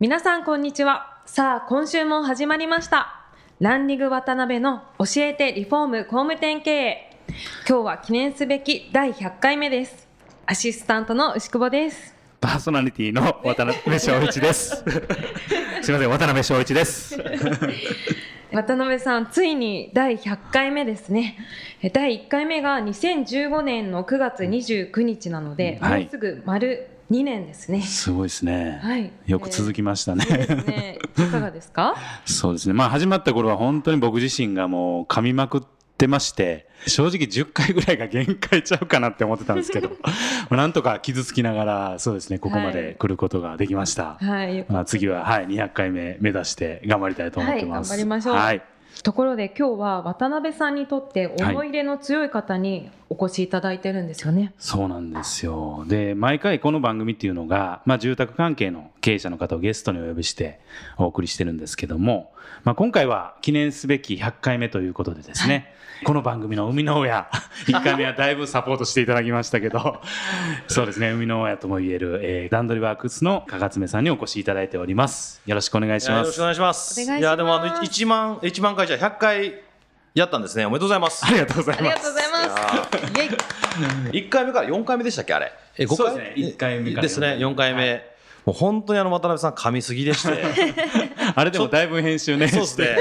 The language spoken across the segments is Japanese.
皆さんこんにちは。さあ今週も始まりました。ランリグ渡辺の教えてリフォーム工務店経営。今日は記念すべき第100回目です。アシスタントの牛久保です。パーソナリティの渡辺翔一です。すみません、渡辺翔一です。渡辺さんついに第100回目ですね。え第1回目が2015年の9月29日なので、はい。もうすぐ丸2年ですねすごいですね。はいよく続きましたね。そうですねいかがですか？そうですね。まあ始まった頃は本当に僕自身がもう噛みまくってまして、正直10回ぐらいが限界ちゃうかなって思ってたんですけど、まあなんとか傷つきながら、そうですね、ここまで来ることができました。はいまあ次は、はい、200回目目指して頑張りたいと思ってます。はい頑張りましょうはい。ところで今日は渡辺さんにとって思い入れの強い方にお越しいただいてるんですよね。そうなんですよ。で、毎回この番組っていうのが、まあ、住宅関係の経営者の方をゲストにお呼びしてお送りしてるんですけども、まあ、今回は記念すべき100回目ということでですね、この番組の生みの親、1回目はだいぶサポートしていただきましたけど、そうですね、生みの親とも言える、えー段取りワークスの加勝さんにお越しいただいております。よろしくお願いします。いやよろしくお願いします。お願いしますいやでもあの1万1万回じゃ100回やったんですね。おめでとうございます。ありがとうございありがます。とうございます。イエイ1回目から4回目でしたっけあれ？え5そうですね一回目からですね。4回目。もう本当にあの渡辺さん噛みすぎでして。あれでもだいぶ編集ね、そうですね。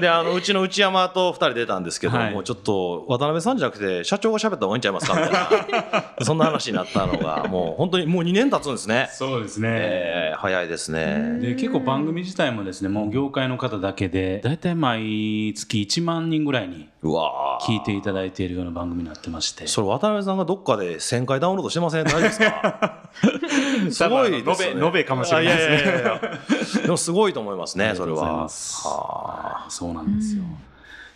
であのうちの内山と2人出たんですけど、はい。もうちょっと渡辺さんじゃなくて社長が喋った方がいいんちゃいますかみたいなそんな話になったのがもう本当にもう2年経つんですね。そうですね。えー早いですね。で結構番組自体もですねもう業界の方だけで大体毎月1万人ぐらいにうわー。聞いていただいているような番組になってまして。それ渡辺さんがどっかで1000回ダウンロードしてません？大丈夫ですか？すごいですよね。延べかもしれないですね。でもすごいと思いますねそれは。はそうなんですよ、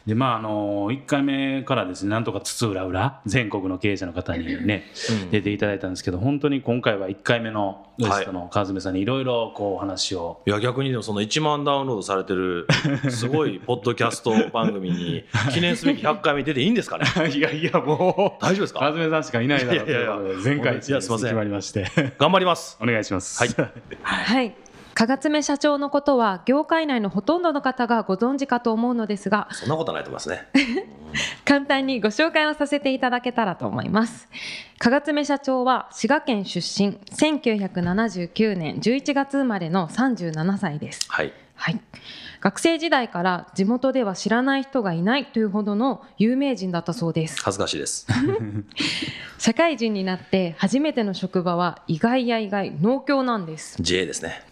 でまああの1回目からですねなんとか津々浦々全国の経営者の方にね、うん。出ていただいたんですけど本当に今回は1回目のゲストの川爪さんにいろいろこうお話を。いや逆にでもその1万ダウンロードされてるすごいポッドキャスト番組に 記念すべき100回目出ていいんですかね？いやいやもう大丈夫ですか？川爪さんしかいないだろうということでいやいやいや前回いやすいません。決まりまして。頑張ります。お願いします。はい。はい。加賀爪社長のことは業界内のほとんどの方がご存知かと思うのですがそんなことはないと思いますね。簡単にご紹介をさせていただけたらと思います。加賀爪社長は滋賀県出身1979年11月生まれの37歳です。はい。はい、学生時代から地元では知らない人がいないというほどの有名人だったそうです。恥ずかしいです。社会人になって初めての職場は意外や意外農協なんです。JA ですね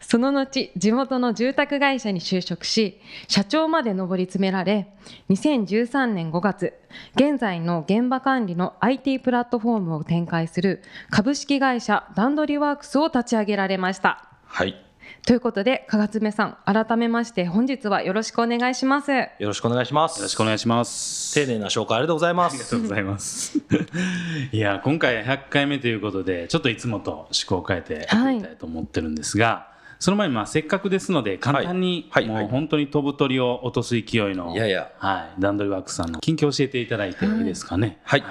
その後地元の住宅会社に就職し社長まで上り詰められ2013年5月現在の現場管理の IT プラットフォームを展開する株式会社ダンドリワークスを立ち上げられました。はい。ということで加賀爪さん改めまして本日はよろしくお願いします。よろしくお願いします。よろしくお願いします。丁寧な紹介ありがとうございまありがすとうございます。いや、今回100回目ということで、ちょっといつもと趣向を変えてはい。やりたいと思ってるんですが、その前にまあせっかくですので、簡単に、はい。はい。もう本当に飛ぶ鳥を落とす勢いの、いやいや。はい、段取りワークさんの近況を教えていただいていいですかね？はい、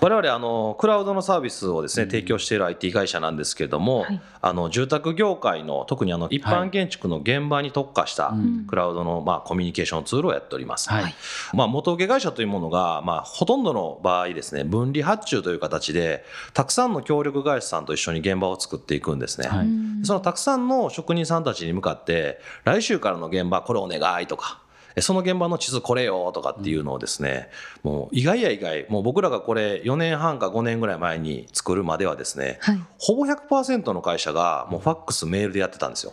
我々あのクラウドのサービスをですね、提供している IT 会社なんですけれども、はい。あの住宅業界の特にあの一般建築の現場に特化したん。クラウドのまあコミュニケーションツールをやっております。はい。まあ、元請け会社というものが、まあ、ほとんどの場合ですね分離発注という形でたくさんの協力会社さんと一緒に現場を作っていくんですね。はい。そのたくさんの職人さんたちに向かって来週からの現場これお願いとかその現場の地図これよとかっていうのをですね、もう意外や意外もう僕らがこれ4年半か5年ぐらい前に作るまではですねはい。ほぼ100%の会社がもうファックスメールでやってたんですよ。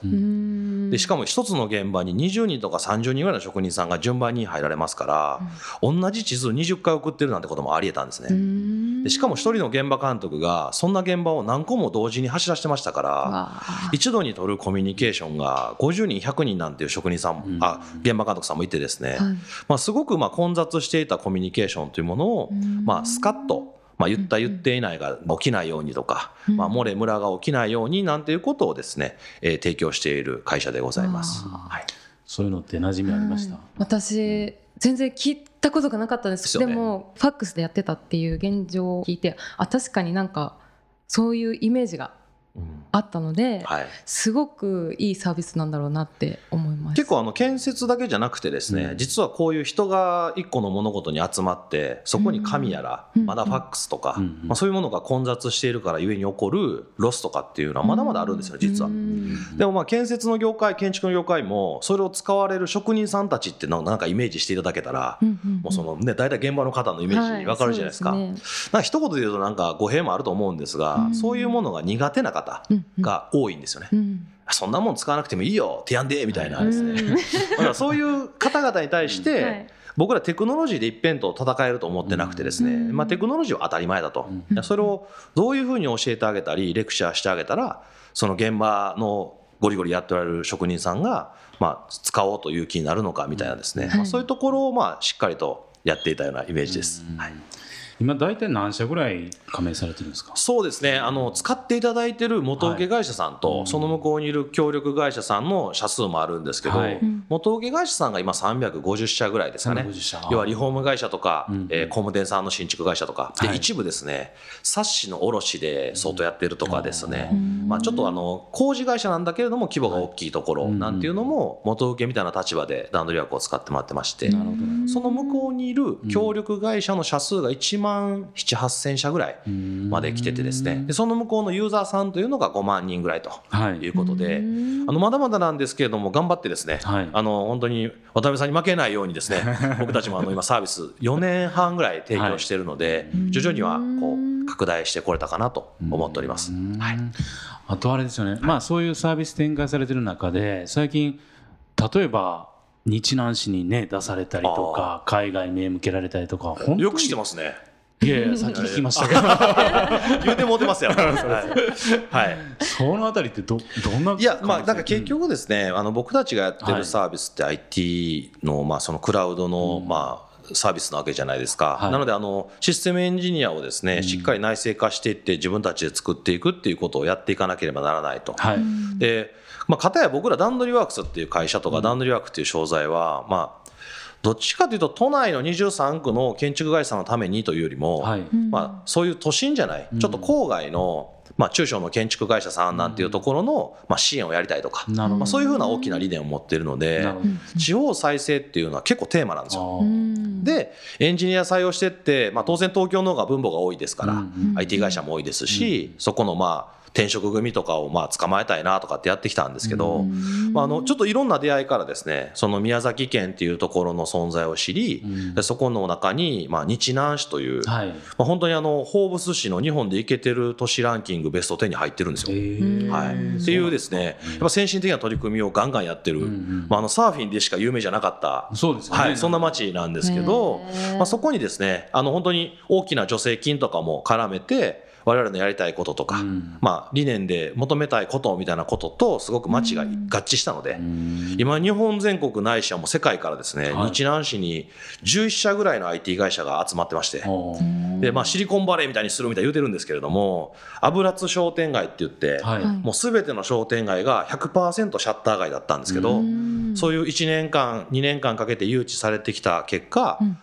でしかも一つの現場に20人とか30人ぐらいの職人さんが順番に入られますから、同じ地図20回送ってるなんてこともありえたんですね。でしかも一人の現場監督がそんな現場を何個も同時に走らせてましたから一度に取るコミュニケーションが50人100人なんていう職人さんも、うん。あ現場監督さんもいてですね、はい。まあ、すごくまあ混雑していたコミュニケーションというものを、まあ、スカッと、まあ、言った言っていないが起きないようにとか、まあ、漏れムラが起きないようになんていうことをですね、えー提供している会社でございます。あはい。そういうのって馴染みありました、はい私全然聞いたことがなかったんです。ですよね。でもファックスでやってたっていう現状を聞いてあ確かになんかそういうイメージがうんあったので、はい、すごくいいサービスなんだろうなって思います。結構あの建設だけじゃなくてですね、うん。実はこういう人が一個の物事に集まってそこに紙やら、うん。まだファックスとか、うん。まあ、そういうものが混雑しているからゆえに起こるロスとかっていうのはまだまだあるんですよ実は。う。ん。でもまあ建設の業界建築の業界もそれを使われる職人さんたちっていうのをなんかイメージしていただけたら、うんうんもうそのね大体現場の方のイメージわかるじゃないですか。はなんか一言で言うとなんか語弊もあると思うんですが、うん。そういうものが苦手な方が多いんですよね。うん。そんなもん使わなくてもいいよ。提案でみたいな。ですね。うん。だからそういう方々に対して、はい。僕らテクノロジーで一辺倒戦えると思ってなくてですね、うん。まあ、テクノロジーは当たり前だと、うん。それをどういうふうに教えてあげたりレクチャーしてあげたらその現場のゴリゴリやっておられる職人さんが、まあ、使おうという気になるのかみたいなですね、はい。まあ、そういうところをまあしっかりとやっていたようなイメージです。うん。はい今大体何社ぐらい加盟されてるんですか？そうですね。あの使っていただいている元請け会社さんと、はい。その向こうにいる協力会社さんの社数もあるんですけど、はい。元請け会社さんが今350社ぐらいですかね。350社要はリフォーム会社とか、うん。えー工務店さんの新築会社とか、ではい。一部ですねサッシの卸で相当やってるとかですね、うん。まあ、ちょっとあの工事会社なんだけれども規模が大きいところなんていうのも元請けみたいな立場で段取り枠を使ってもらってまして、なるほど。ねその向こうにいる協力会社の社数が1万7、8000社ぐらいまで来ててですね。でその向こうのユーザーさんというのが5万人ぐらいとはい。いうことであうん。のまだまだなんですけれども頑張ってですねはい。あの本当に渡辺さんに負けないようにですね 僕たちもあの今サービス4年半ぐらい提供しているので徐々にはこう拡大してこれたかなと思っております。うん。はい。あとあれですよね、まあそういうサービス展開されてる中で最近例えば日南市にね出されたりとか海外目向けられたりとかよく知ってますね。いやいやさっき聞きましたけど。言うてもうてますよ。はい。はい。そのあたりってどどんないや、まあ、だから結局ですね、あの僕たちがやってるサービスって IT の、まあ、そのクラウドの、まあ、サービスなわけじゃないですか。はい。なので、あの、システムエンジニアをですね、しっかり内製化していって、自分たちで作っていくっていうことをやっていかなければならないと。はい。で、まあ、片や僕ら段取りワークスっていう会社とか、段取りワークっていう商材は、まあ、どっちかというと、都内の23区の建築会社のためにというよりも、はい。まあ、そういう都心じゃない、ちょっと郊外の、まあ、中小の建築会社さんなんていうところの、まあ、支援をやりたいとか、まあ、そういうふうな大きな理念を持っているので地方再生っていうのは結構テーマなんですよ。でエンジニア採用してって、まあ、当然東京の方が分母が多いですから、うん IT 会社も多いですし、そこのまあ転職組とかをまあ捕まえたいなとかってやってきたんですけど、まあ、あのちょっといろんな出会いからですねその宮崎県っていうところの存在を知り、そこの中にまあ日南市という、はい。まあ、本当にあのフォーブス市の日本でイケてる都市ランキングベスト10に入ってるんですよ。えー。はい、っていうですね、やっぱ先進的な取り組みをガンガンやってる、んうん。まあ、あのサーフィンでしか有名じゃなかった、そうですよね。はい、そんな街なんですけどまあ、そこにですねあの本当に大きな助成金とかも絡めて我々のやりたいこととか、うん。まあ、理念で求めたいことみたいなこととすごく街が合致したので、うん。今日本全国ないしはもう世界からですね、はい。日南市に11社ぐらいの IT 会社が集まってまして。でまあ、シリコンバレーみたいにするみたいに言うてるんですけれども油津商店街って言って、はい。はい。もうすべての商店街が100%シャッター街だったんですけど、うん。そういう1年間2年間かけて誘致されてきた結果、うん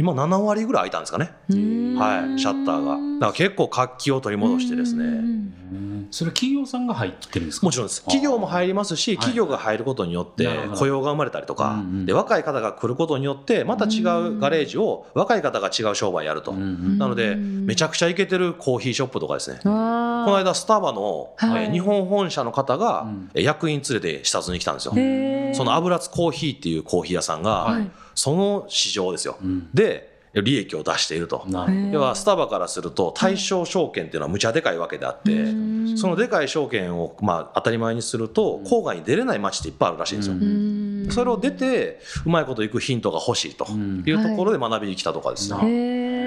今7割ぐらい開いたんですかね、うん。はい、シャッターが。だから結構活気を取り戻してですね、うんそれ企業さんが入ってるんですか？もちろんです。企業も入りますし企業が入ることによって雇用が生まれたりとか、で若い方が来ることによってまた違うガレージを若い方が違う商売やると、なのでめちゃくちゃイケてるコーヒーショップとかですね、の間スタバの、はい。えー日本本社の方が、役員連れて視察に来たんですよ。その油津コーヒーっていうコーヒー屋さんが、はい。その市場ですよ。うん。で利益を出していると。要はスタバからすると対象証券っていうのはむちゃでかいわけであって、うん。そのでかい証券をまあ当たり前にすると郊外に出れない街っていっぱいあるらしいんですよ。ううん。それを出てうまいこといくヒントが欲しいとん。いうところで学びに来たとかですね。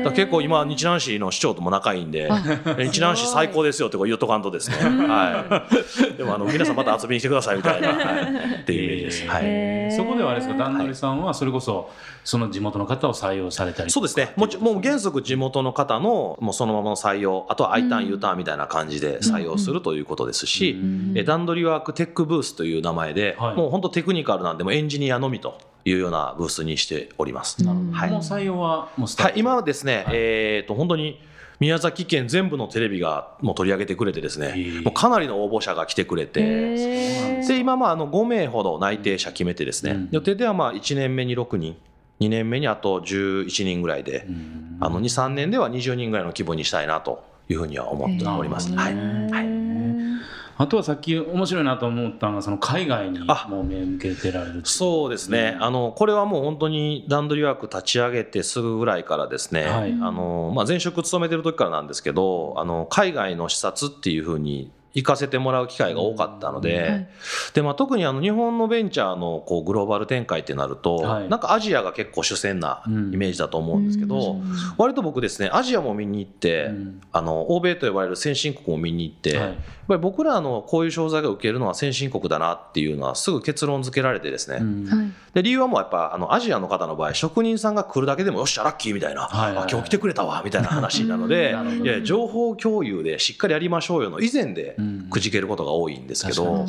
へだ結構今日南市の市長とも仲いいんで日南市最高ですよってこう言っとかんとですね、はい、でもあの皆さんまた遊びに来てくださいみたいな、はい、っていうイメージです、はい、そこではあれですか段取さんはそれこそその地元の方を採用されたりそうですね。もちもう原則地元の方のもうそのままの採用あとは I ターン U ターンみたいな感じで採用するということですし、え段取りワークテックブースという名前で、はい。もう本当テクニカルなんでもうエンジニアのみというようなブースにしております。なるほど。はい。もう採用はもうスタート、はい、今はですね、えっ、と本当に宮崎県全部のテレビがもう取り上げてくれてですねもうかなりの応募者が来てくれて。で今まああの5名ほど内定者決めてですね、うん。予定ではまあ1年目に6人2年目にあと11人ぐらいで、うん。あの23年では20人ぐらいの規模にしたいなというふうには思っております。はい。はい。あとはさっき面白いなと思ったのがその海外にあ。もう目向けてられるそうですね、あのこれはもう本当に段取りワーク立ち上げてすぐぐらいからですね、はい。あのまあ、前職勤めてる時からなんですけどあの海外の視察っていうふうに行かせてもらう機会が多かったので,、はい。でまあ、特にあの日本のベンチャーのこうグローバル展開ってなると、はい。なんかアジアが結構主戦なイメージだと思うんですけど、うん。割と僕ですねアジアも見に行って、うん。あの欧米と呼ばれる先進国も見に行って、はい。やっぱり僕らのこういう商材が受けるのは先進国だなっていうのはすぐ結論付けられてですね、うん。はいで理由はもうやっぱあのアジアの方の場合職人さんが来るだけでもよっしゃラッキーみたいな、はいはいはい。あ今日来てくれたわみたいな話なので いや情報共有でしっかりやりましょうよの以前でうんくじけることが多いんですけど、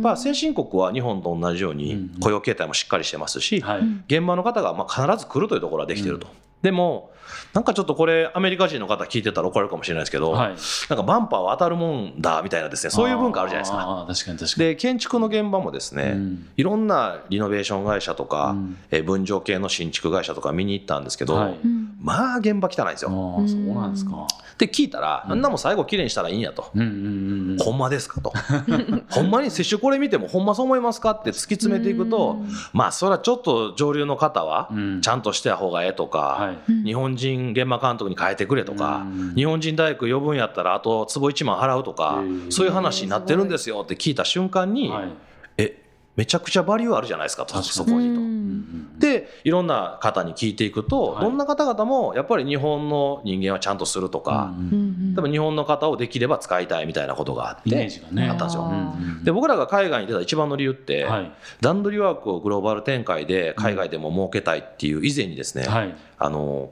まあ、先進国は日本と同じようにうん。雇用形態もしっかりしてますし、はい。現場の方がまあ必ず来るというところはできてると。でもなんかちょっとこれアメリカ人の方聞いてたら怒られるかもしれないですけど、はい。なんかバンパーは当たるもんだみたいなですね。そういう文化あるじゃないですか。確かに確かに。で建築の現場もですね、うん。いろんなリノベーション会社とか、うん。えー分譲系の新築会社とか見に行ったんですけど、はい。まあ現場汚いんですあよ。ーそうなんですか。で聞いたら、あんなもん最後きれいにしたらいいんやと。うんうんうんうん。ほんまですかと。ほんまに接種これ見てもほんまそう思いますかって突き詰めていくとまあそれはちょっと上流の方はうん。ちゃんとしてた方がええとか、はい。日本人現場監督に変えてくれとか、うん。日本人大工呼ぶんやったらあと坪1万払うとか、うんそういう話になってるんですよって聞いた瞬間に、はい。えめちゃくちゃバリューあるじゃないですかと確かに。そこにと。うん。でいろんな方に聞いていくと、はい。どんな方々もやっぱり日本の人間はちゃんとするとか、うん多分日本の方をできれば使いたいみたいなことがあっイメーてジがね。あったんですよ。で僕らが海外に出た一番の理由って、はい。段取りワークをグローバル展開で海外でも儲けたいっていう以前にですね、はい。あの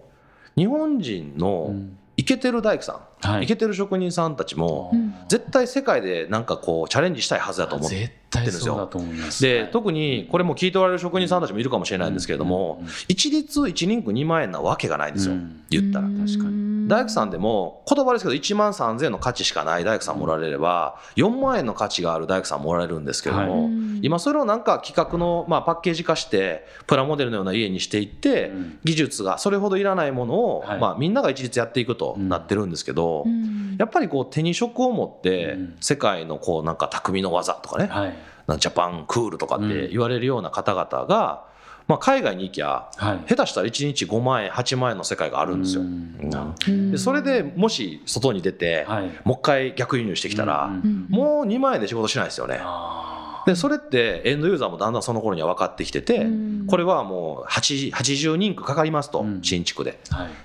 日本人のうん。イケてる大工さん、はい。イケてる職人さんたちも、うん。絶対世界でなんかこうチャレンジしたいはずだと思って絶対そうだと思います。で特にこれも聞いておられる職人さんたちもいるかもしれないんですけれども、うんうん一律1人区2万円なわけがないんですよ、うん。言ったら。確かに。大工さんでも言葉ですけど1万3000円の価値しかない大工さんもおられれば4万円の価値がある大工さんもおられるんですけども、はい。今それをなんか企画のまあパッケージ化してプラモデルのような家にしていってうん。技術がそれほどいらないものをはい。まあみんなが一律やっていくとなってるんですけどうん。やっぱりこう手に職を持ってうん。世界のこうなんか匠の技とかねジャパンクールとかって言われるような方々がまあ海外に行きゃはい。下手したら1日5万円8万円の世界があるんですよ。でそれでもし外に出て、もう一回逆輸入してきたら、もう2万円で仕事しないですよね。あでそれってエンドユーザーもだんだんその頃には分かってきてて、うん。これはもう80 80人区かかりますと、うん。新築で。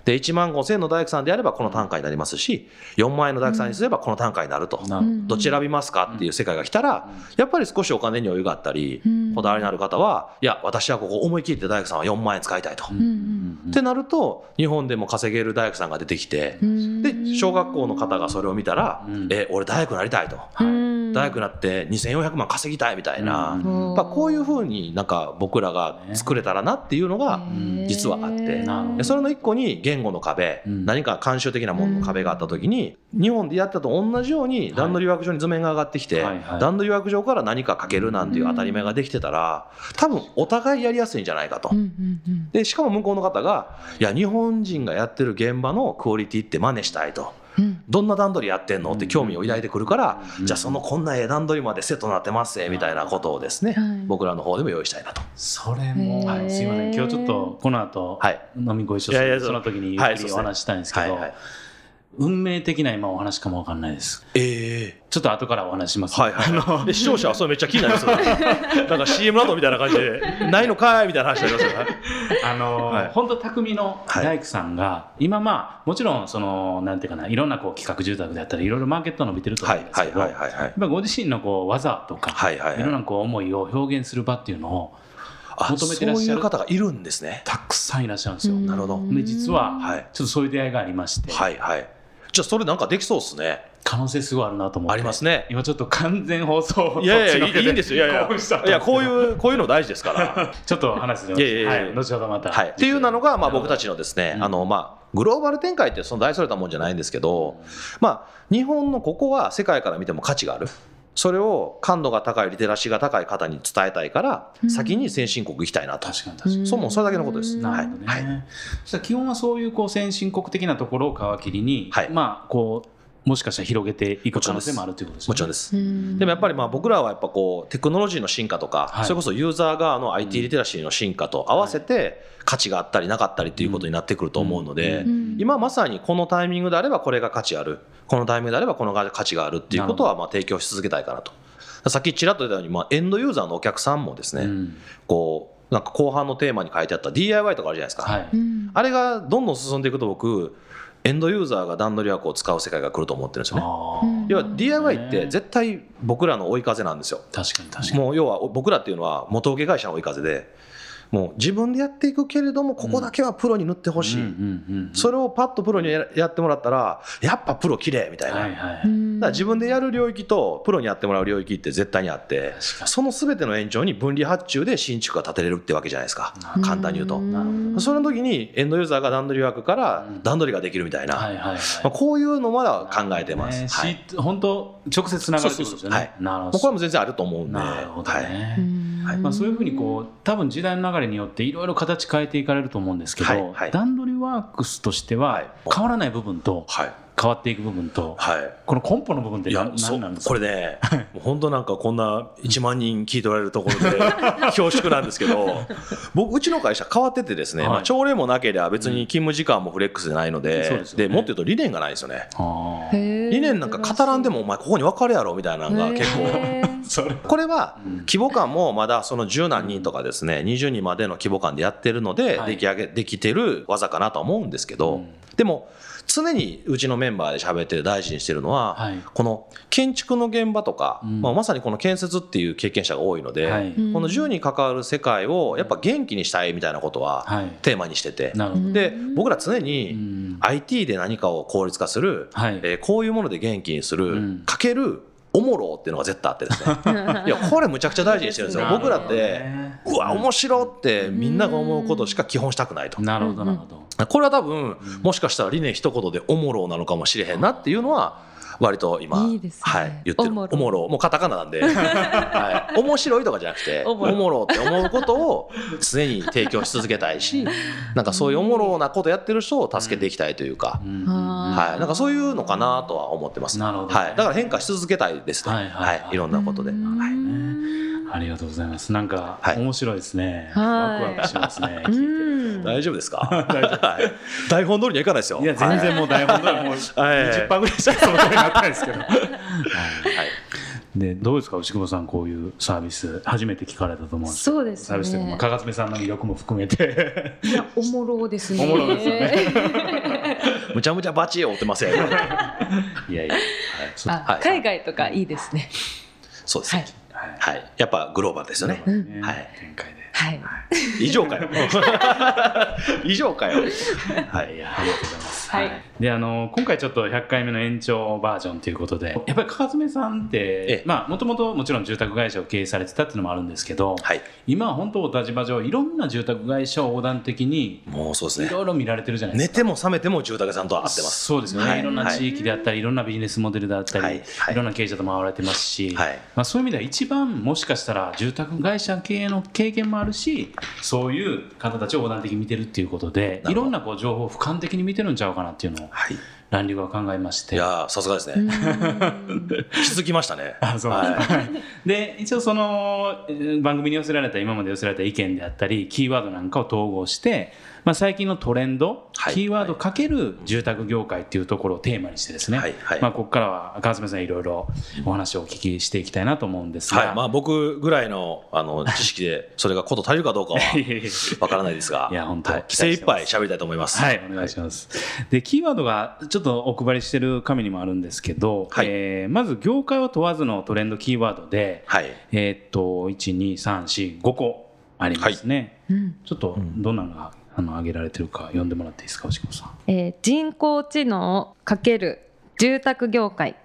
で1万5000円の大工さんであればこの単価になりますし4万円の大工さんにすればこの単価になると、ど。どちら選びますかっていう世界が来たら、やっぱり少しお金に余裕があったり、うん。こだわりのある方はいや私はここ思い切って大工さんは4万円使いたいと。ってなると日本でも稼げる大工さんが出てきて、うん。で小学校の方がそれを見たら「うん。え俺大工になりたい」と「うん大工になって2400万稼ぎたい」みたいな、うん。やっぱこういうふうになんか僕らが作れたらなっていうのが実はあって、それの一個に言語の壁、うん。何か慣習的なものの壁があった時に日本でやったと同じように段取り枠上に図面が上がってきて、はいはい。段取り枠上から何か書けるなんていう当たり前ができてたら多分お互いやりやすいんじゃないかと。うんうんうん。でしかも向こうの方がいや日本人がやってる現場のクオリティって真似したいと。うん。どんな段取りやってんの？って興味を抱いてくるから、うん。じゃあそのこんなええ段取りまでセットになってますぜみたいなことをですね、はい。僕らの方でも用意したいなと。それも、はい、すいません今日ちょっとこの後、はい。飲みご一緒すいやいその時にゆっくりお話ししたいんですけど、はいはい運命的な今お話かもわかんないです。ええ。ちょっと後からお話します。はいはいで視聴者はそれめっちゃ気になりますよなんか CM などみたいな感じでないのかいみたいな話になりますよ。ねあのはい。本当匠の大工さんが、今まあもちろんそのなんていうかないろんなこう企画住宅であったりいろいろマーケット伸びてると思はいうんですけど、はいはいはいはい。やっぱご自身のこう技とか、はいはいはい。いろんなこう思いを表現する場っていうのをあ求めてらっしゃるそういう方がいるんですね。たくさんいらっしゃるんですよ。なるほど。で実は、はい。ちょっとそういう出会いがありまして、はいはいじゃあそれなんかできそうですね。可能性すごいあるなと思って。ありますね。今ちょっと完全放送いやいやいいんですよ。いやいや。いやこういうこういうの大事ですから。ちょっと話していやいやいやはい、後ほどまた、はい、っていうのが、まあ、僕たちのですね、うん。あのまあ、グローバル展開ってその大それたもんじゃないんですけど、まあ、日本のここは世界から見ても価値がある。それを感度が高いリテラシーが高い方に伝えたいから、先に先進国行きたいなと。確かに確かに、そうもうそれだけのことです。なるほどね、はいはい。そしたら基本はそういうこう先進国的なところを皮切りに、はい。まあこうもしかしたら広げていく可能性もあるということですよね。もちろんです。うん。でもやっぱりまあ僕らはやっぱこうテクノロジーの進化とか、はいそれこそユーザー側の IT リテラシーの進化と合わせて価値があったりなかったりっていうことになってくると思うので、うん。今まさにこのタイミングであればこれが価値ある。このタイミングであればこの価値があるっていうことはまあ提供し続けたいかなと。さっきちらっと言ったようにまあエンドユーザーのお客さんもですね、うん。こうなんか後半のテーマに書いてあった DIY とかあるじゃないですか、はい。うん。あれがどんどん進んでいくと僕エンドユーザーが段取り枠を使う世界が来ると思ってるんですよね。要は DIY って絶対僕らの追い風なんですよ。確かに確かに。もう要は僕らっていうのは元請け会社の追い風でもう自分でやっていくけれどもここだけはプロに塗ってほしい、それをパッとプロにややってもらったらやっぱプロ綺麗みたいな、はいはい、うんだから自分でやる領域とプロにやってもらう領域って絶対にあってその全ての延長に分離発注で新築が建てれるってわけじゃないですか。うん簡単に言うと、それの時にエンドユーザーが段取り枠から段取りができるみたいな、はいはいはい。まあ、こういうのまだ考えてます、ね。はい、し本当直接つながるってことですよね。はい。なるほど。もうこれも全然あると思うんで。なるほどね、はいうん。まあ、そういうふうにこう多分時代の流れによっていろいろ形変えていかれると思うんですけど、はいはい。段取りワークスとしてははい。変わらない部分とはい変わっていく部分とはい。この根本の部分って何いやそ何なんですか？これね、もう本当なんかこんな1万人聞いておられるところで恐縮なんですけど、僕、うちの会社変わっててですね、はい。まあ、朝礼もなければ別に勤務時間もフレックスでないので、そうですよね。でもっと言うと理念がないんですよね。理念なんか語らんでもお前ここに分かるやろみたいなのが結構。これはうん。規模感もまだその10何人とかですね20人までの規模感でやってるのではい。出来上げできてる技かなとは思うんですけど、うん。でも常にうちのメンバーで喋って大事にしてるのは、はい。この建築の現場とか、うん。まあ、まさにこの建設っていう経験者が多いので、はい。うん。この10に関わる世界をやっぱ元気にしたいみたいなことははい。テーマにしてて、なるほど、で僕ら常うにん IT で何かを効率化する、はい。えーこういうもので元気にする、うん。かけるおもろっていうのが絶対あってですね。いやこれむちゃくちゃ大事にしてるんですよ。僕らってうわ面白ってみんなが思うことしか基本したくないとなるほどなるほど、これは多分もしかしたら理念一言でおもろなのかもしれへんなっていうのは割と今いいですね。はい、言ってる。おもろ。おもろ。もうカタカナなんで、はい、面白いとかじゃなくておおもろ。もろって思うことを常に提供し続けたいし なんかそういうおもろなことやってる人を助けていきたいというか、うん。はい、なんかそういうのかなとは思ってます。なるほど。はい、だから変化し続けたいですね。はいい、ははい。はい。いろんなことで。うん。はい。ねありがとうございます。なんかはい。面白いですね、はい。ワクワクしますね、う聞いて。ん大丈夫ですか？はい。台本通りにはいかないですよ。いや全然もう台本でもうはい。20%ぐらいしかその通りになってないですけど、はい。はい。でどうですか？牛久保さんこういうサービス初めて聞かれたと思うんですそうですサービスというか、まあ、ねかがつめさんの魅力も含めて。いやおもろですね。おもろですよね。むちゃむちゃバチを追ってますよ。今 いやいや、はい。そうあはい。海外とかいいですね。そうですね。はい。はい。やっぱグローバルですよね。うんはい。展開ではい異常かよ。異常かよ。はい、ありがとうございます。はいで、あの今回ちょっと100回目の延長バージョンということで、やっぱりかかつめさんってええ、まあもともともちろん住宅会社を経営されてたっていうのもあるんですけど、はい。今は本当お立場上いろんな住宅会社を横断的にもうそうですね。いろいろ見られてるじゃないですか。寝ても覚めても住宅さんとは会ってます。そうですよね、はいい、ろんな地域であったり、い、ろんなビジネスモデルであったり、はいいろんな経営者と回られてますし、はいまあ、そういう意味では一番もしかしたら住宅会社経営の経験もあるしそういう方たちを横断的に見てるっていうことでいろんなこう情報を俯瞰的に見てるんちゃうかなっていうのをはい。乱流が考えましていやーさすがですうね。ん 気づきましたね。あそうはねで一応そのえー番組に寄せられた今まで寄せられた意見であったりキーワードなんかを統合してまあ、最近のトレンド、はい。キーワードかける住宅業界っていうところをテーマにしてですね、はい。はい。まあ、ここからは川爪さんいろいろお話をお聞きしていきたいなと思うんですが、はい。まあ、僕ぐらいのあの知識でそれがこと足りるかどうかはわからないですが。いや本当はい。精一杯喋りたいと思います。はい、お願いします。で、キーワードがちょっとお配りしてる紙にもあるんですけど、はい。えーまず業界を問わずのトレンドキーワードで、はい。えーっと、1、2、3、4、5個ありますね。うんちょっとどんなのが、あの挙げられてるか読んでもらっていいですか、押越さん。えー人工知能×住宅業界。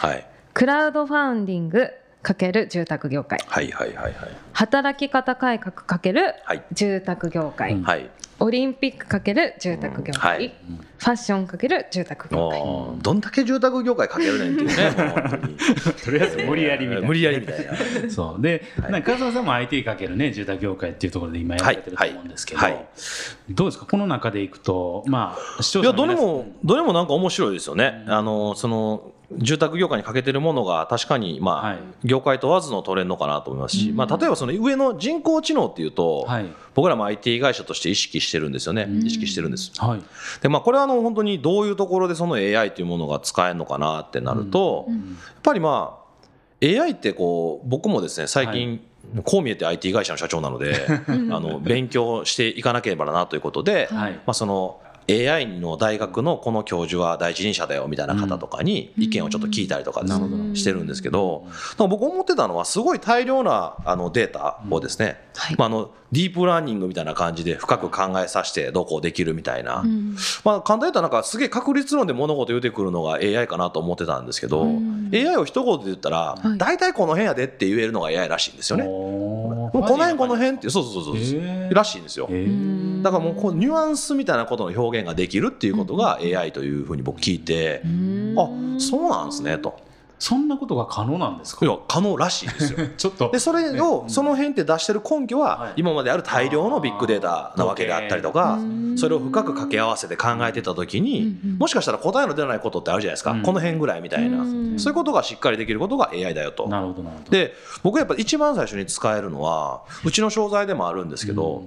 はい。クラウドファウンディング×住宅業界。はいはいはいはい。働き方改革×はい。住宅業界、うん。はい。オリンピック×住宅業界、はいファッション×住宅業界どんだけ住宅業界かけるねんっていうね とりあえず無理やりみたいな。無理やりみたいな そう。で、はいなんか川島さんも IT かけるね、住宅業界っていうところで今やられてると思うんですけど、はいはいどうですか、この中でいくと、まあ、視聴いやどれもどれもなんか面白いですよね。あのその住宅業界に欠けてるものが確かにまあ、はい業界問わずのトレンドかなと思いますし、うんまあ例えばその上の人工知能っていうと、はい。僕らも IT 会社として意識してるんですよね。うん意識してるんです。はい。でまあこれはあの本当にどういうところでその AI というものが使えるのかなってなると、うん。やっぱりまあ AI ってこう僕もですね最近、こう見えて IT 会社の社長なので あの勉強していかなければなということで、はい。まあ、その AI の大学のこの教授は第一人者だよみたいな方とかに意見をちょっと聞いたりとかしてるんですけど僕思ってたのはすごい大量なあのデータをですね、はい。まあ、あのディープラーニングみたいな感じで深く考えさせてどうこうできるみたいな、うん。まあ、簡単に言ったらなんかすげえ確率論で物事言うてくるのが AI かなと思ってたんですけど、うん。AI を一言で言ったらはい。大体この辺やでって言えるのが AI らしいんですよね。この辺この辺ってそうそうそうそう、らしいんですよ。えー。だからもうこうニュアンスみたいなことの表現ができるっていうことが AI というふうに僕聞いて、あそうなんですねと。そんなことが可能なんですか？いや可能らしいですよ。ちょっと。でそれをその辺って出してる根拠ははい。今まである大量のビッグデータなわけであったりとかうんそれを深く掛け合わせて考えてた時にうんもしかしたら答えの出ないことってあるじゃないですか。うん。この辺ぐらいみたいな。うん。そういうことがしっかりできることが AI だよと。なるほどなるほど。で僕やっぱ一番最初に使えるのはうちの商材でもあるんですけど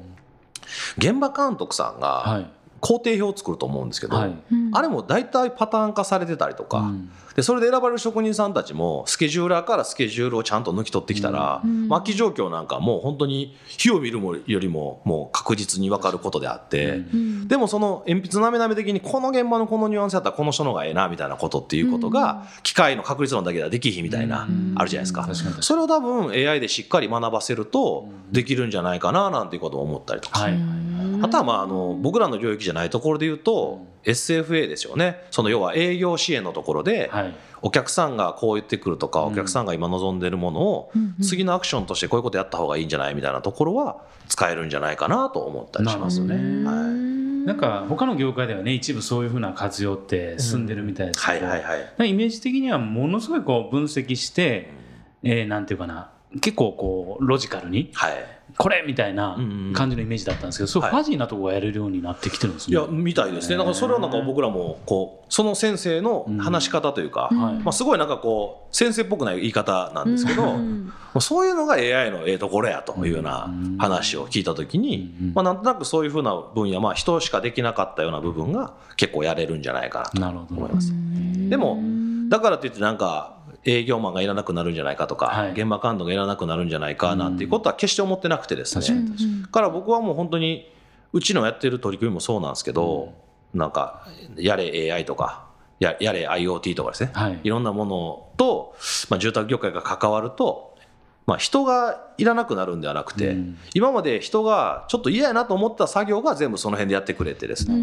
現場監督さんがはい。工程表を作ると思うんですけど、はい。あれも大体パターン化されてたりとか、うんでそれで選ばれる職人さんたちもスケジューラーからスケジュールをちゃんと抜き取ってきたら、うん。末期状況なんかもう本当に火を見るよりももう確実に分かることであって、でもその鉛筆なめなめ的にこの現場のこのニュアンスやったらこの人の方がええなみたいなことっていうことが機械の確率論だけではできひんみたいな、うん。あるじゃないですか。それを多分 AI でしっかり学ばせるとできるんじゃないかななんていうことを思ったりとか。はいあとはまああの僕らの領域じゃないところで言うと SFA ですよね。その要は営業支援のところではい。お客さんがこう言ってくるとかうん。お客さんが今望んでるものをうんうん。次のアクションとしてこういうことやった方がいいんじゃないみたいなところは使えるんじゃないかなと思ったりしますよね。なんか他の業界ではね一部そういうふうな活用って進んでるみたいですはけど、いはいはい。なんかイメージ的にはものすごいこう分析して、えーなんていうかな結構こうロジカルにはい。これみたいな感じのイメージだったんですけど、そうファジーなところがやれるようになってきてるんですね。いやみたいですね。だからそれはなんか僕らもこうその先生の話し方というか、うん。はい。まあすごいなんかこう先生っぽくない言い方なんですけど、うんまあそういうのが AI のええところやというような話を聞いたときに、うんまあ、なんとなくそういうふうな分野、まあ、人しかできなかったような部分が結構やれるんじゃないかなとなるほど。思います。でもだからといってなんか営業マンがいらなくなるんじゃないかとか、はい。現場監督がいらなくなるんじゃないかなんていうことは決して思ってなくてですね、確かに。確かにだから僕はもう本当にうちのやってる取り組みもそうなんですけど、なんかやれ AI とかややれ IoT とかですね、はい。いろんなものと、まあ、住宅業界が関わると、まあ、人がいらなくなるんではなくて、うん。今まで人がちょっと嫌やなと思った作業が全部その辺でやってくれてですね、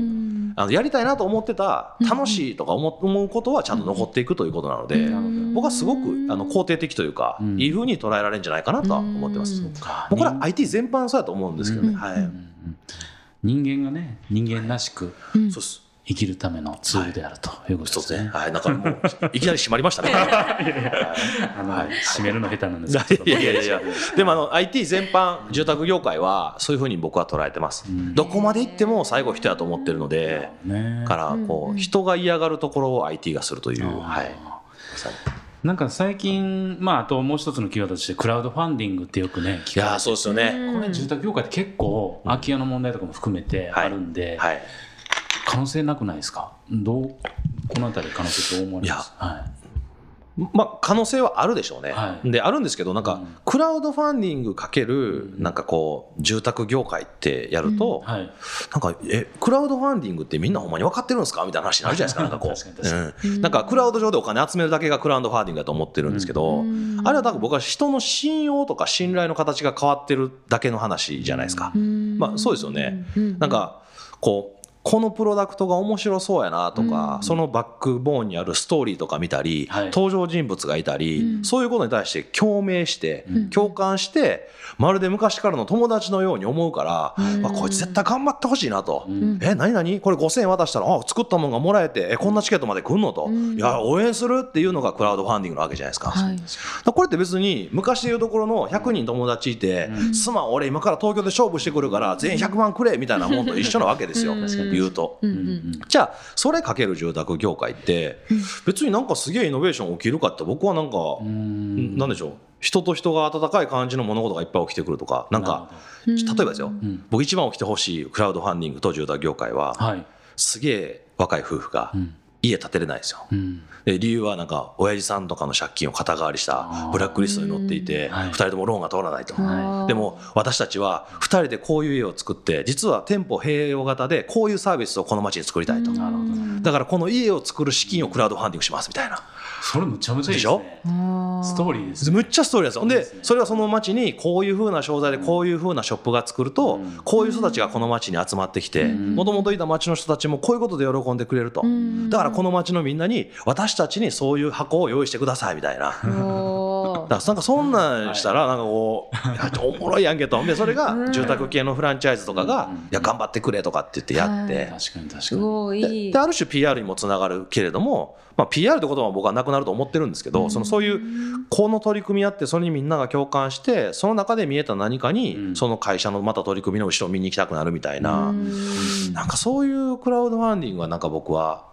あのやりたいなと思ってた楽しいとか思思うことはちゃんと残っていくということなので、僕はすごくあの肯定的というか、うん。いいふうに捉えられるんじゃないかなとは思ってます。うん。僕ら IT 全般そうやと思うんですけどね、うん。はい、うん。うん人間がね人間らしく。うん。そうです生きるためのツールであるということですね。ですね。はい、なんかもういきなり閉まりましたね。あの締めるの下手なんですけど。いやいやいや。でもあの IT 全般住宅業界はそういうふうに僕は捉えてます、ん。どこまで行っても最後人やと思ってるのでね。からこう人が嫌がるところを IT がするという、はい、なんか最近、まあ、あともう一つのキーワードとしてクラウドファンディングってよくね聞いやーそうですよね、これ住宅業界って結構空き家の問題とかも含めてあるんで、はい可能性なくないですか？どうこの辺り可能性どう思われます？はまあ、可能性はあるでしょうね、はい。であるんですけどなんか、うん。クラウドファンディングかけるなんかこう住宅業界ってやると、い、はい、なんかえクラウドファンディングってみんなほんまに分かってるんですか？みたいな話になるじゃないですかなんかこう、うん、なんかクラウド上でお金集めるだけがクラウドファンディングだと思ってるんですけど、うん。あれは多分僕は人の信用とか信頼の形が変わってるだけの話じゃないですか。まあそうですよね。なんかこうこのプロダクトが面白そうやなとか、そのバックボーンにあるストーリーとか見たり、はい。登場人物がいたり、そういうことに対して共鳴して、共感してまるで昔からの友達のように思うから、あこいつ絶対頑張ってほしいなと、え何何？これ5000円渡したらあ作ったもんがもらえてえこんなチケットまで来んのと、いや応援するっていうのがクラウドファンディングなわけじゃないですか。はい。だからこれって別に昔でいうところの100人友達いて、すまん俺今から東京で勝負してくるから全員100万くれみたいなもんと一緒なわけですよ、言うと。じゃあそれかける住宅業界って別になんかすげえイノベーション起きるかって僕はなんかうん。なんでしょう。人と人が温かい感じの物事がいっぱい起きてくるとかなんか例えばですよ。ん。僕一番起きてほしいクラウドファンディングと住宅業界ははい、すげえ若い夫婦がん家建てれないんですよ。うんで理由はなんか親父さんとかの借金を肩代わりしたブラックリストに載っていてはい2人ともローンが通らないと。はでも私たちは2人でこういう家を作って実は店舗併用型でこういうサービスをこの街に作りたいと。だからこの家を作る資金をクラウドファンディングしますみたいな。それむちゃむちゃいいですね。ストーリーですね。むっちゃストーリーですよ。で、それはその街にこういう風な商材でこういう風なショップが作ると、こういう人たちがこの街に集まってきて、もともといた街の人たちもこういうことで喜んでくれると。だからこの街のみんなに私たちにそういう箱を用意してくださいみたいな。おだからなんかそんなんしたらなんかこう、おもろいやんけと。でそれが住宅系のフランチャイズとかが「いや頑張ってくれ」とかって言ってやって、確かに確かすにである種 PR にもつながるけれども、まあ、PR ってことは僕はなくなると思ってるんですけど、そのそういうこの取り組みやってそれにみんなが共感してその中で見えた何かに、うん。その会社のまた取り組みの後ろを見に行きたくなるみたいな、なんかそういうクラウドファンディングはなんか僕は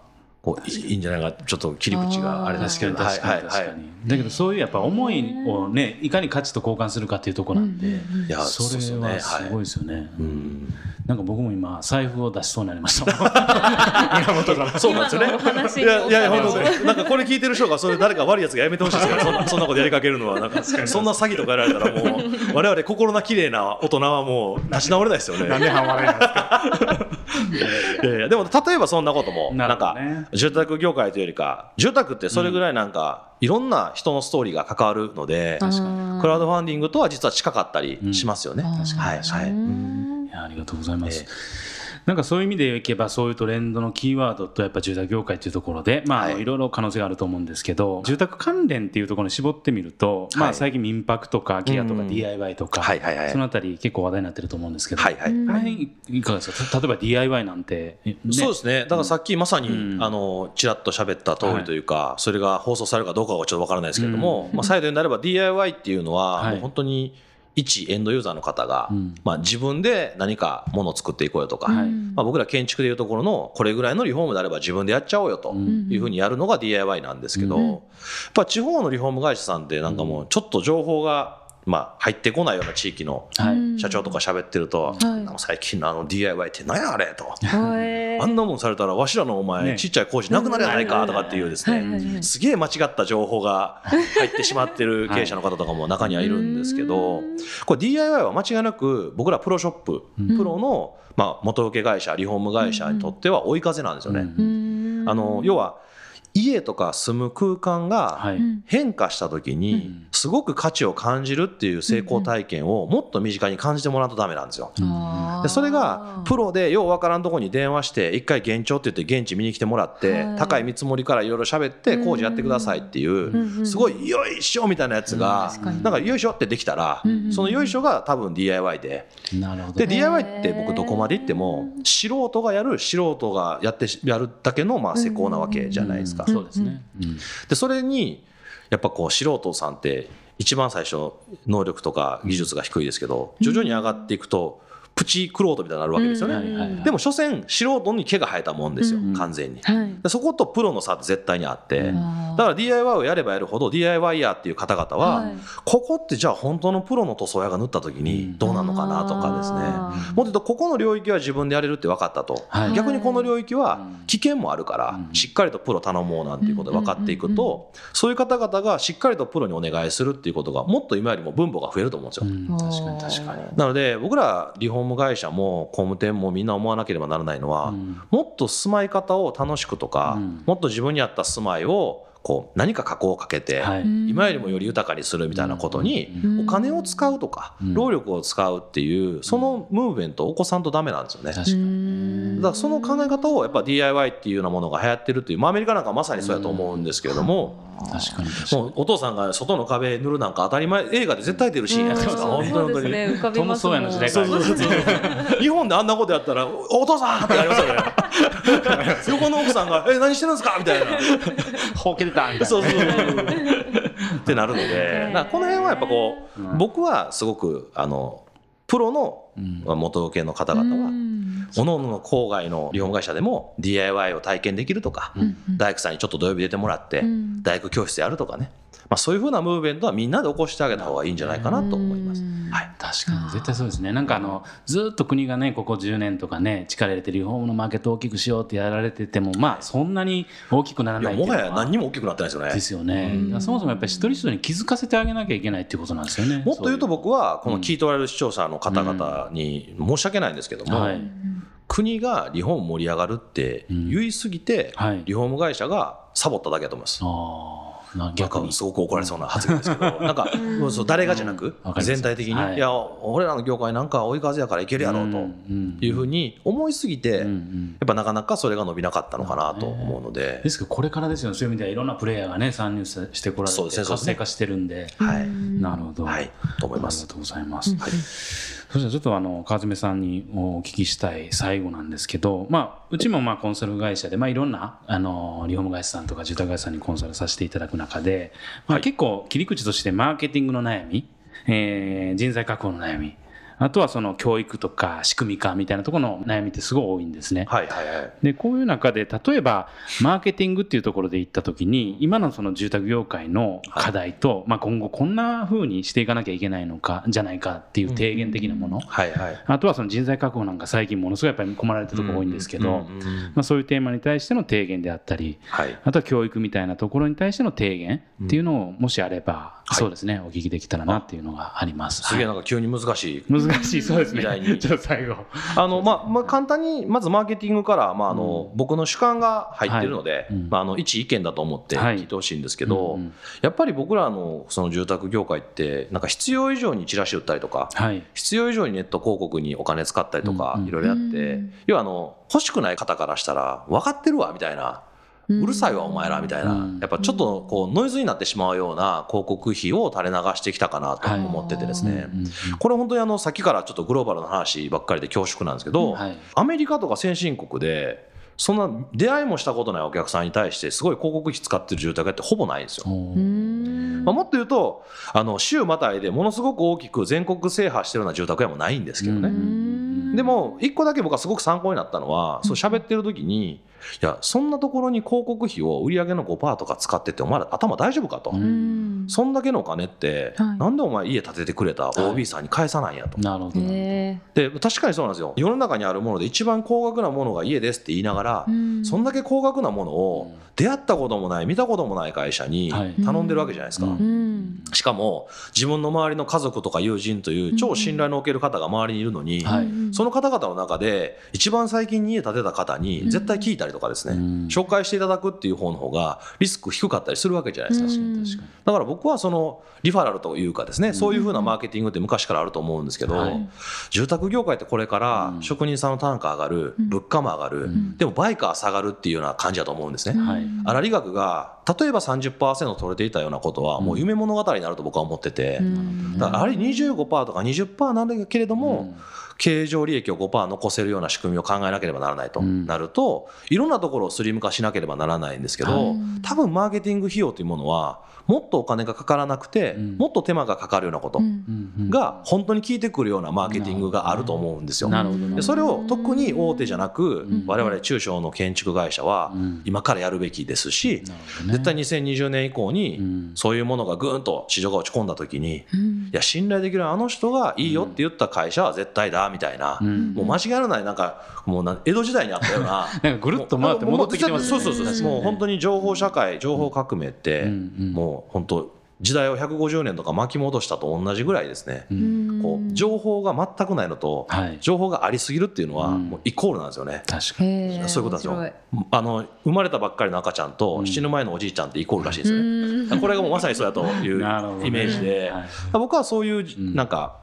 いいいんじゃないかちょっと切り口があれですけど。確かに確かに。だけどそういうやっぱ思いをねいかに価値と交換するかっていうところなんで、いやそれはすごいですよね、うんなんか僕も今財布を出しそうになりました。源から。そうなんですよね。いやいや本当に。なんかこれ聞いてる人がそれ誰か悪いやつがやめてほしいですからそんな そんなことやりかけるのはなんかそんな詐欺とかやられたらもう我々心な綺麗な大人はもう立ち直れないですよね。なんで半笑いなんですか。いやいやでも例えばそんなこともななんか住宅業界というよりか住宅ってそれぐらいなんかいろんな人のストーリーが関わるのでクラウドファンディングとは実は近かったりしますよね。うん。はいはい。ありがとうございます、えなんかそういう意味でいけばそういうトレンドのキーワードとやっぱ住宅業界というところでまあ、はい。い、ろいろ可能性があると思うんですけど住宅関連っていうところに絞ってみると、まあ、はい。最近民泊とか空き家とかうん。DIY とか、はいはいはい。そのあたり結構話題になってると思うんですけど、はいはい。あの辺いかがですか？例えば DIY なんて、ね。そうですね、だからさっきまさに、うん。あのちらっと喋った通りというか、それが放送されるかどうかはちょっとわからないですけれども、まあ、再度になれば DIY っていうのは、はい。もう本当に一エンドユーザーの方が、うん。まあ、自分で何かものを作っていこうよとか、はい。まあ、僕ら建築でいうところのこれぐらいのリフォームであれば自分でやっちゃおうよとん。いうふうにやるのが DIY なんですけど、うん。やっぱ地方のリフォーム会社さんってなんかもうちょっと情報が、まあ、入ってこないような地域のはい。社長とか喋ってると、い。なんか最近のあの DIY って何やあれ？と。へ ーあんなもんされたらわしらのお前、ね。ちっちゃい工事なくなるやないか？とかっていうですはいはいはい。ねすげえ間違った情報が入ってしまってる経営者の方とかも中にはいるんですけどこれ DIY は間違いなく僕らプロショッププロのまあ元請け会社リフォーム会社にとっては追い風なんですよね。うん。あの要は家とか住む空間がはい。変化した時にすごく価値を感じるっていう成功体験をもっと身近に感じてもらうとダメなんですよ。でそれがプロでようわからんとこに電話して一回現状って言って現地見に来てもらってはい。高い見積もりからいろいろ喋って工事やってくださいっていうすごいよいしょみたいなやつがなんかよいしょってできたらそのよいしょが多分 DIY で。なるほどで DIY って僕どこまで行っても素人がやる素人がやってやるだけのまあ施工なわけじゃないですか。そうですね、うんでそれにやっぱこう素人さんって一番最初能力とか技術が低いですけど徐々に上がっていくとプチクロートみたいになるわけですよね、でも所詮素人に毛が生えたもんですよ、うん完全に。そことプロの差って絶対にあって、うん。だから DIY をやればやるほど DIY ヤーっていう方々は、はい。ここってじゃあ本当のプロの塗装屋が塗った時にどうなのかなとかですね、もっと言うとここの領域は自分でやれるって分かったと、はい。逆にこの領域はうん。危険もあるから、うん。しっかりとプロ頼もうなんていうことが分かっていくと、そういう方々がしっかりとプロにお願いするっていうことがもっと今よりも分母が増えると思うんですよ。うん。確かに確かに。なので僕らリフォーム会社も工務店もみんな思わなければならないのは、うん。もっと住まい方を楽しくとか、うん。もっと自分に合った住まいをこう何か加工をかけて、はい。今よりもより豊かにするみたいなことにうん。お金を使うとか、うん。労力を使うっていうそのムーブメントを起こさんとダメなんですよね。だからその考え方をやっぱ DIY っていうようなものが流行ってるっていう、まあ、アメリカなんかまさにそうやと思うんですけれども、確かに確かに。もうお父さんが外の壁塗るなんか当たり前映画で絶対出るシーンやないですか、うん本当に。トム・ソーヤの時代から。そうそうそう日本であんなことやったら「お父さん!」ってなりますよね。横の奥さんが「え何してるんですか?」みたいな。ほうけてたみたいな。そうそうそう。そうってなるのでこの辺はやっぱこう、うん。僕はすごくあのプロのうんまあ元請けの方々は、うん。各々の郊外のリフォーム会社でも DIY を体験できるとか、うん大工さんにちょっと土曜日出てもらって、うん。大工教室やるとかね、まあ、そういうふうなムーブメントはみんなで起こしてあげた方がいいんじゃないかなと思います。うん。はい。確かに。絶対そうですね。なんかあのずっと国がねここ10年とかね力入れてリフォームのマーケットを大きくしようってやられててもまあそんなに大きくならないいもはや何にも大きくなってないですよね。で。すよね、そもそもやっぱり一人一人に気づかせてあげなきゃいけないっていうことなんですよね。もっと言うと僕はこのうん。聞いておられる視聴者の方々に申し訳ないんですけども、はい。国がリフォーム盛り上がるって言い過ぎて、はい。リフォーム会社がサボっただけだと思います。逆に。かすごく怒られそうな発言ですけど、なんか、そう誰がじゃなく全体的に、はい。い、や、俺らの業界なんか追い風やからいけるやろうというふうに思いすぎて、うんうやんっぱなかなかそれが伸びなかったのかなと思うので。で、すけどこれからですよね。そういう意味ではいろんなプレイヤーがね参入してこられて活性化してるんで。はい、なるほど、はい、と思います。ありが。とうございます。うん。はいそしたらちょっとあの川爪さんにお聞きしたい最後なんですけど、まあ、うちもまあコンサル会社で、まあ、いろんなあのリフォーム会社さんとか住宅会社さんにコンサルさせていただく中で、まあ、はい。結構切り口としてマーケティングの悩み、えー人材確保の悩みあとはその教育とか仕組み化みたいなところの悩みってすごい多いんですね。はいはいはい。でこういう中で例えばマーケティングっていうところで言った時に今のその住宅業界の課題と、まあ、今後こんな風にしていかなきゃいけないのかじゃないかっていう提言的なもの、はいはい。あとはその人材確保なんか最近ものすごいやっぱり困られてるところ多いんですけど、うんうんうんまあ、そういうテーマに対しての提言であったりはい。あとは教育みたいなところに対しての提言っていうのをもしあれば、いそうですねお聞きできたらなっていうのがあります。すげえはなんか急に難しい。い難しい。そうですね。ちょっと最後。あのまあまあ、簡単にまずマーケティングから、まああの僕の主観が入ってるので、まあ、あの一意見だと思ってはい。聞いてほしいんですけど、やっぱり僕らのその住宅業界ってなんか必要以上にチラシ売ったりとかはい。必要以上にネット広告にお金使ったりとかいろいろやって、うん要はあの欲しくない方からしたら分かってるわみたいな。うるさいわお前らみたいな、うん。やっぱちょっとこうノイズになってしまうような広告費を垂れ流してきたかなと思っててですね、これ本当にあのさっきからちょっとグローバルな話ばっかりで恐縮なんですけど、はい。アメリカとか先進国でそんな出会いもしたことないお客さんに対してすごい広告費使ってる住宅屋ってほぼないんですよ。まあ、もっと言うとあの州またいでものすごく大きく全国制覇してるような住宅屋もないんですけどね。うん。でも一個だけ僕はすごく参考になったのはそう喋ってる時にいやそんなところに広告費を売り上げの5%とか使っててお前ら頭大丈夫かと、そんだけのお金って、はい。なんでお前家建ててくれた OB さんに返さないんやと、なるほど。で確かにそうなんですよ。世の中にあるもので一番高額なものが家ですって言いながら、ーそんだけ高額なものを出会ったこともない見たこともない会社にはい。頼んでるわけじゃないですか、うん。うんしかも自分の周りの家族とか友人という超信頼のおける方が周りにいるのに、はい。その方々の中で一番最近に家建てた方に絶対聞いたりとかですね、うん。紹介していただくっていう方の方がリスク低かったりするわけじゃないですか、うん。確かに。だから僕はそのリファラルというかですね、そういうふうなマーケティングって昔からあると思うんですけど、はい。住宅業界ってこれからうん。職人さんの単価上がる、うん。物価も上がる、ん。でもバイカー下がるっていうような感じだと思うんですね。はい。粗利額が例えば30%取れていたようなことはもう夢物語になると僕は思ってて、うん。だからあれ25%とか20%なんだけれども、経営上利益を5%残せるような仕組みを考えなければならないとうん。なると、いろんなところをスリム化しなければならないんですけど、多分マーケティング費用というものはもっとお金がかからなくて、うん。もっと手間がかかるようなことが本当に効いてくるようなマーケティングがあると思うんですよ。なるほどなでそれを特に大手じゃなく、ん。我々中小の建築会社はうん。今からやるべきですし、絶対2020年以降うにん。そういうものがぐーんと市場が落ち込んだ時に、いうん。や信頼できるあの人がいいよって言った会社は絶対だみたいな、うん。もう間違いのないなんかもうな江戸時代にあったような。なんかぐるっと回って戻ってきてますそうそうそうもう本当に情報社会情報革命って、うん。うん。もう本当時代を150年とか巻き戻したと同じぐらいですね、うん。こう情報が全くないのと、はい。情報がありすぎるっていうのはうん。もうイコールなんですよね。確かに。そういうことなん面ですよ。あの生まれたばっかりの赤ちゃんとうん。死ぬ前のおじいちゃんってイコールらしいですよね。白いこれがもうまさにそうやというイメージで、はい。僕はそういううん。なんか、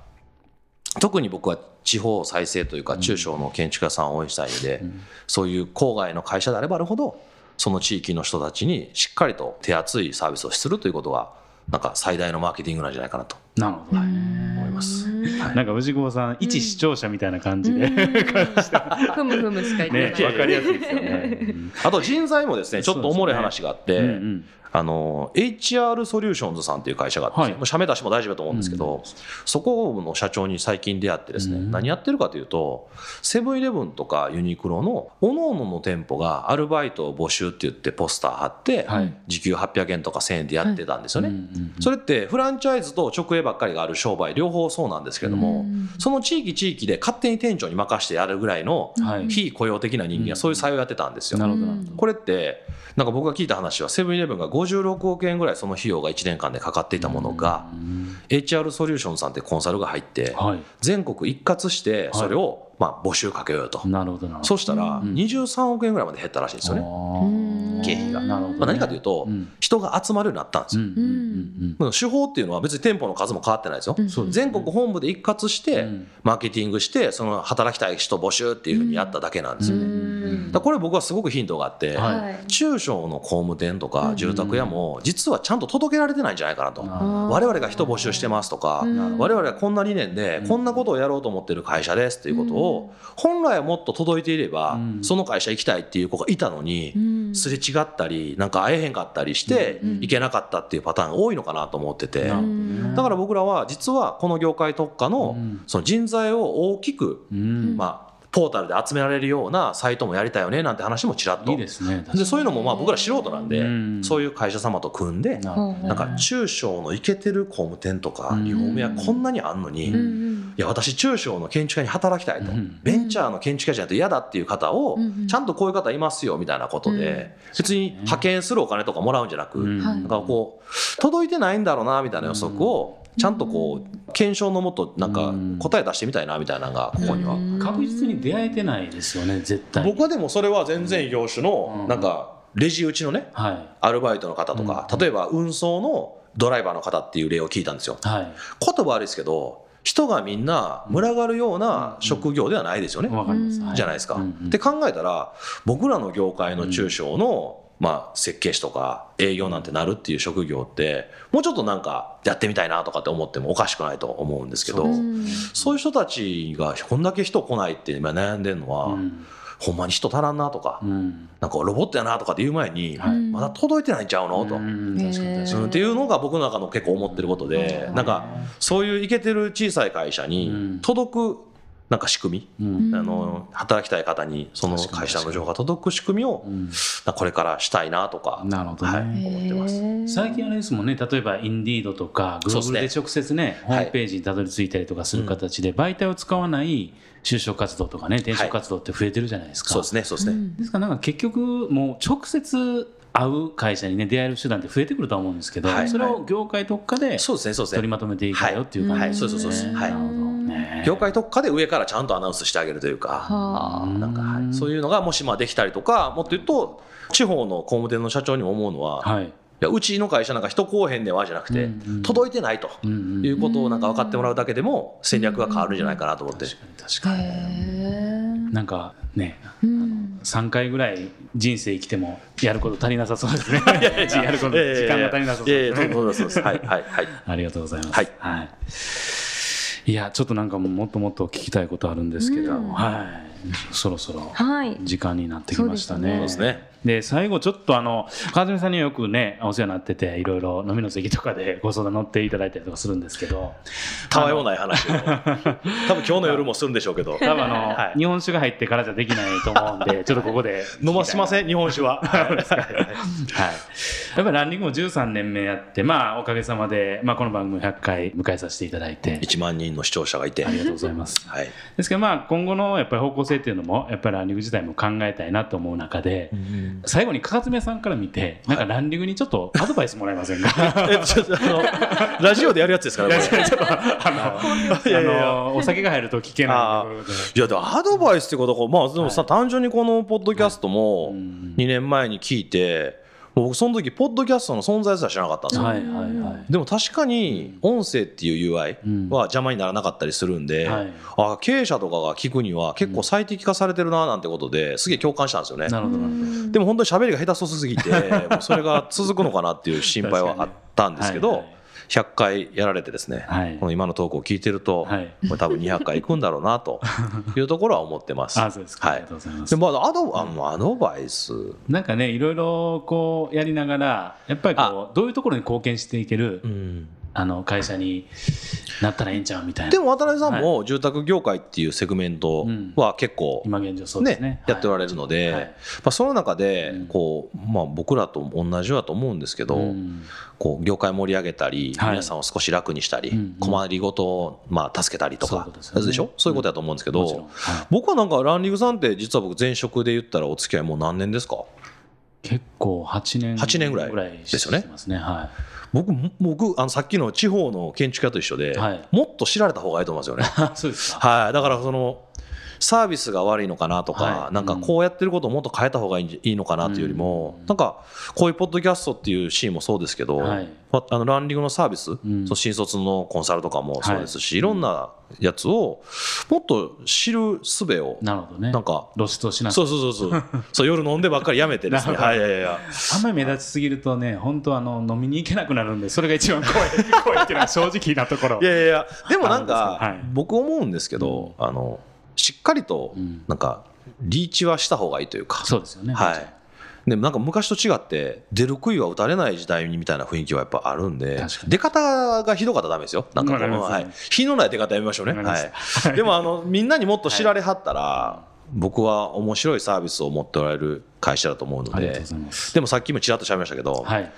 特に僕は地方再生というか中小の建築家さんを応援したいので、ん。そういう郊外の会社であればあるほどその地域の人たちにしっかりと手厚いサービスをするということがなんか最大のマーケティングなんじゃないかなとなるほど。思います。はい。なんか藤久保さん一視聴者みたいな感じでふむふむしか言ってねない。わかりやすいですよね。あと人材もですね。ちょっとおもろい話があって、うんうんあの HR ソリューションズさんという会社があって、はい。もう社名出しも大丈夫だと思うんですけど、そこの社長に最近出会ってですね、うん。何やってるかというとセブンイレブンとかユニクロの各々の店舗がアルバイトを募集って言ってポスター貼って、はい。時給800円とか1000円でやってたんですよね。うんうんそれってフランチャイズと直営ばっかりがある商売両方そうなんですけれども、その地域地域で勝手に店長に任してやるぐらいのはい。非雇用的な人間がそういう採用やってたんですよ。これってなんか僕が聞いた話はセブンイレブンが56億円ぐらいその費用が1年間でかかっていたものが、うん。HR ソリューションさんってコンサルが入ってはい。全国一括してそれをまあ募集かけようと、なるほどなるほど。そしたらうん23億円ぐらいまで減ったらしいんですよね、経費がなるほどね。まあ、何かというと、うん。人が集まるようになったんですよ、うん手法っていうのは別に店舗の数も変わってないですよ、全国本部で一括してうん。マーケティングしてその働きたい人募集っていうふうにやっただけなんですよね、だこれ僕はすごくヒントがあって、中小の工務店とか住宅屋も実はちゃんと届けられてないんじゃないかなと、な我々が人募集してますとか、うん。我々はこんな理念でこんなことをやろうと思ってる会社ですっていうことを本来はもっと届いていればうん。その会社行きたいっていう子がいたのにすれ違ったりなんか会えへんかったりしてうん。行けなかったっていうパターンが多いのかなと思ってて。だから僕らは実はこの業界特化のうん。その人材を大きくうん。まあポータルで集められるようなサイトもやりたいよねなんて話もちらっと。いいですねでそういうのもまあ僕ら素人なんで、うん。そういう会社様と組んで、なんか中小のイケてる工務店とかうん。リフォーム屋こんなにあんのに、うんいや私中小の建築家に働きたいと、うんベンチャーの建築家じゃないと嫌だっていう方を、うんちゃんとこういう方いますよみたいなことで、別に派遣するお金とかもらうんじゃなく、なんかこう届いてないんだろうなみたいな予測をちゃんとこう検証のもとなんか答え出してみたいなみたいなのがここには。確実に出会えてないですよね絶対。僕はでもそれは全然業種のなんかレジ打ちのねはい。アルバイトの方とか、例えば運送のドライバーの方っていう例を聞いたんですよ。はい。言葉悪いですけど人がみんな群がるような職業ではないですよね、じゃないですか。うんうん。って考えたら僕らの業界の中小の、まあ、設計士とか営業なんてなるっていう職業ってもうちょっとなんかやってみたいなとかって思ってもおかしくないと思うんですけどそういう人たちがこんだけ人来ないって今悩んでるのは、うん。ほんまに人足らんなとか、うん。なんかロボットやなとかって言う前に、はい。まだ届いてないんちゃうのと。っていうのが僕の中の結構思ってることで、なんかそういうイケてる小さい会社うん。に届くなんか仕組み、うん。あの働きたい方にその会社の情報が届く仕組みをうん。これからしたいなとか、なるほどね、はい、思ってます。最近あれですもんね。例えばインディードとかグーブルで直接ねホームページにたどり着いたりとかする形で媒体を使わない就職活動とかね転職活動って増えてるじゃないですか、そうですね、そうですね。ですからなんか結局もう直接会う会社にね出会える手段って増えてくるとは思うんですけど、はい。それを業界特化でそうですね、そうですね。取りまとめていかよっていう感じですね、はい。そうですそうです。はい。なるほど。ね業界特化で上からちゃんとアナウンスしてあげるというか、はなんかはい。そういうのがもしまあできたりとか、もっと言うと、地方の工務店の社長に思うのは、はい。いやうちの会社なんか人来おへんねんわじゃなくて、うんうん。届いてないということをなんか分かってもらうだけでも戦略が変わるんじゃないかなと思って。確かに。確かにへなんかね。うん。3回ぐらい人生生きてもやること足りなさそうですね。やること時間が足りなさそうですね。そうそうそう。です。はいはいはい。ありがとうございます。はい。い。いやちょっとなんかもっともっと聞きたいことあるんですけど、うん。はい。そろそろはい。時間になってきましたね。そうですねで最後ちょっとあの川澄さんにはよくねお世話になってていろいろ飲みの席とかで ご相談乗っていただいたりとかするんですけど。たわいもない話を。多分今日の夜もするんでしょうけど。多分あの、はい。日本酒が入ってからじゃできないと思うんでちょっとここで。飲ましません？日本酒は。はい、やっぱりランニングも13年目やって、まあ、おかげさまで、まあ、この番組100回迎えさせていただいて、1万人の視聴者がいて。ありがとうございます。はい。ですけど、まあ、今後のやっぱり方向性っていうのも、やっぱりランニング自体も考えたいなと思う中で、最後にかかつめさんから見て、なんかランニングにちょっと アドバイスもらえませんか、ラジオでやるやつですからお酒が入ると聞けないいやアドバイスってことはまあでもさ、はい。単純にこのポッドキャストもうん。2年前に聞いて僕その時ポッドキャストの存在すら知らなかったんですよ、はいはいはい。でも確かに音声っていう UI うん。は邪魔にならなかったりするんで、はい。あ経営者とかが聞くには結構最適化されてるななんてことですげえ共感したんですよね。なるほど。なるほど。でも本当に喋りが下手そうすぎてもうそれが続くのかなっていう心配はあったんですけど、はいはい100回やられてですね、はい。この今のトークを聞いてると、はい。これ多分200回いくんだろうなと いうところは思ってます。あそうですか、はい。ありがとうございます。で。まあアドあのアドバイス。なんかねいろいろこうやりながらやっぱりこうどういうところに貢献していける、うんあの会社になったらええんちゃうみたいな。でも渡辺さんも住宅業界っていうセグメントは結構今現状そうですね。ねやっておられるので、はい。まあ、その中でうん。こう、まあ、僕らと同じだと思うんですけど、うん。こう業界盛り上げたり、はい。皆さんを少し楽にしたり、困りごとをまあ助けたりとかそういうことですよね。でしょ？そういうことだと思うんですけど、僕はなんかランニングさんって実は僕前職で言ったらお付き合いもう何年ですか？結構8年8年ぐらいぐらいですよね。ねは僕僕あのさっきの地方の建築家と一緒で、はい。もっと知られた方がいいと思いますよね。い そうですか。はい、だからそのサービスが悪いのかなとか、はい。なんかこうやってることをもっと変えた方がいいのかなというよりも、うん。なんかこういうポッドキャストっていうシーンもそうですけど、はい。まあのランディングのサービス、ん。そう新卒のコンサルとかもそうですし、はい。い、ろんなやつをもっと知る術をなるほどね。なんか露出をしなくそうそうそうそう。そう夜飲んでばっかりやめてですね。はいいやいや。いやあんまり目立ちすぎるとね本当あの飲みに行けなくなるんでそれが一番怖い怖いっていうのは正直なところ。いやいやでもなんかかはい。僕思うんですけど、あのしっかりとうん。なんかリーチはした方がいいというか、そうですよね。はい。でもなんか昔と違って出る杭は打たれない時代みたいな雰囲気はやっぱあるんで出方がひどかったらダメですよ。なんかこの、はい、火のない出方やめましょうね、はい、でもあのみんなにもっと知られはったら、僕は面白いサービスを持っておられる会社だと思うので。でもさっきもちらっとしゃべりましたけど、はい。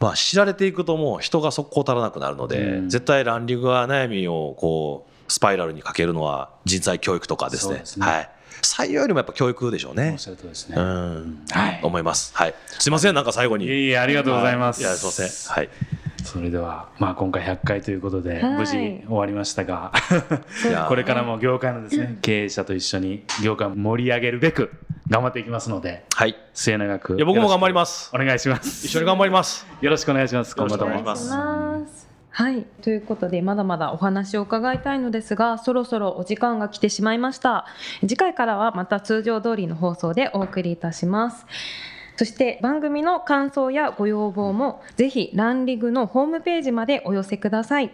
まあ、知られていくともう人が速攻足らなくなるので、うん。絶対ランディングが悩みをこうスパイラルにかけるのは人材教育とかですねすねはい、採用よりもやっぱ教育でしょうねおっしゃるとりですねうんはい思います。はい。すいません、なんか最後に。いえいえありがとうございますいや、すいません。はい。それでは、まあ、今回100回ということで、はい無事終わりましたが これからも業界のですね経営者と一緒に業界を盛り上げるべく頑張っていきますのではい。い末永くや、僕も頑張りまます。お願いします一緒に頑張ります。よろしくお願いします今後とも願いします。はい、ということでまだまだお話を伺いたいのですがそろそろお時間が来てしまいました。次回からはまた通常通りの放送でお送りいたします。そして番組の感想やご要望もぜひランリグのホームページまでお寄せください。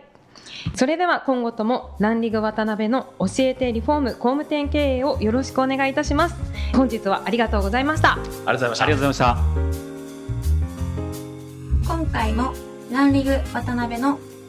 それでは今後ともランリグ渡辺の教えてリフォーム工務店経営をよろしくお願いいたします。本日はありがとうございました。ありがとうございました。ありがとうございました。今回もランリグ渡辺の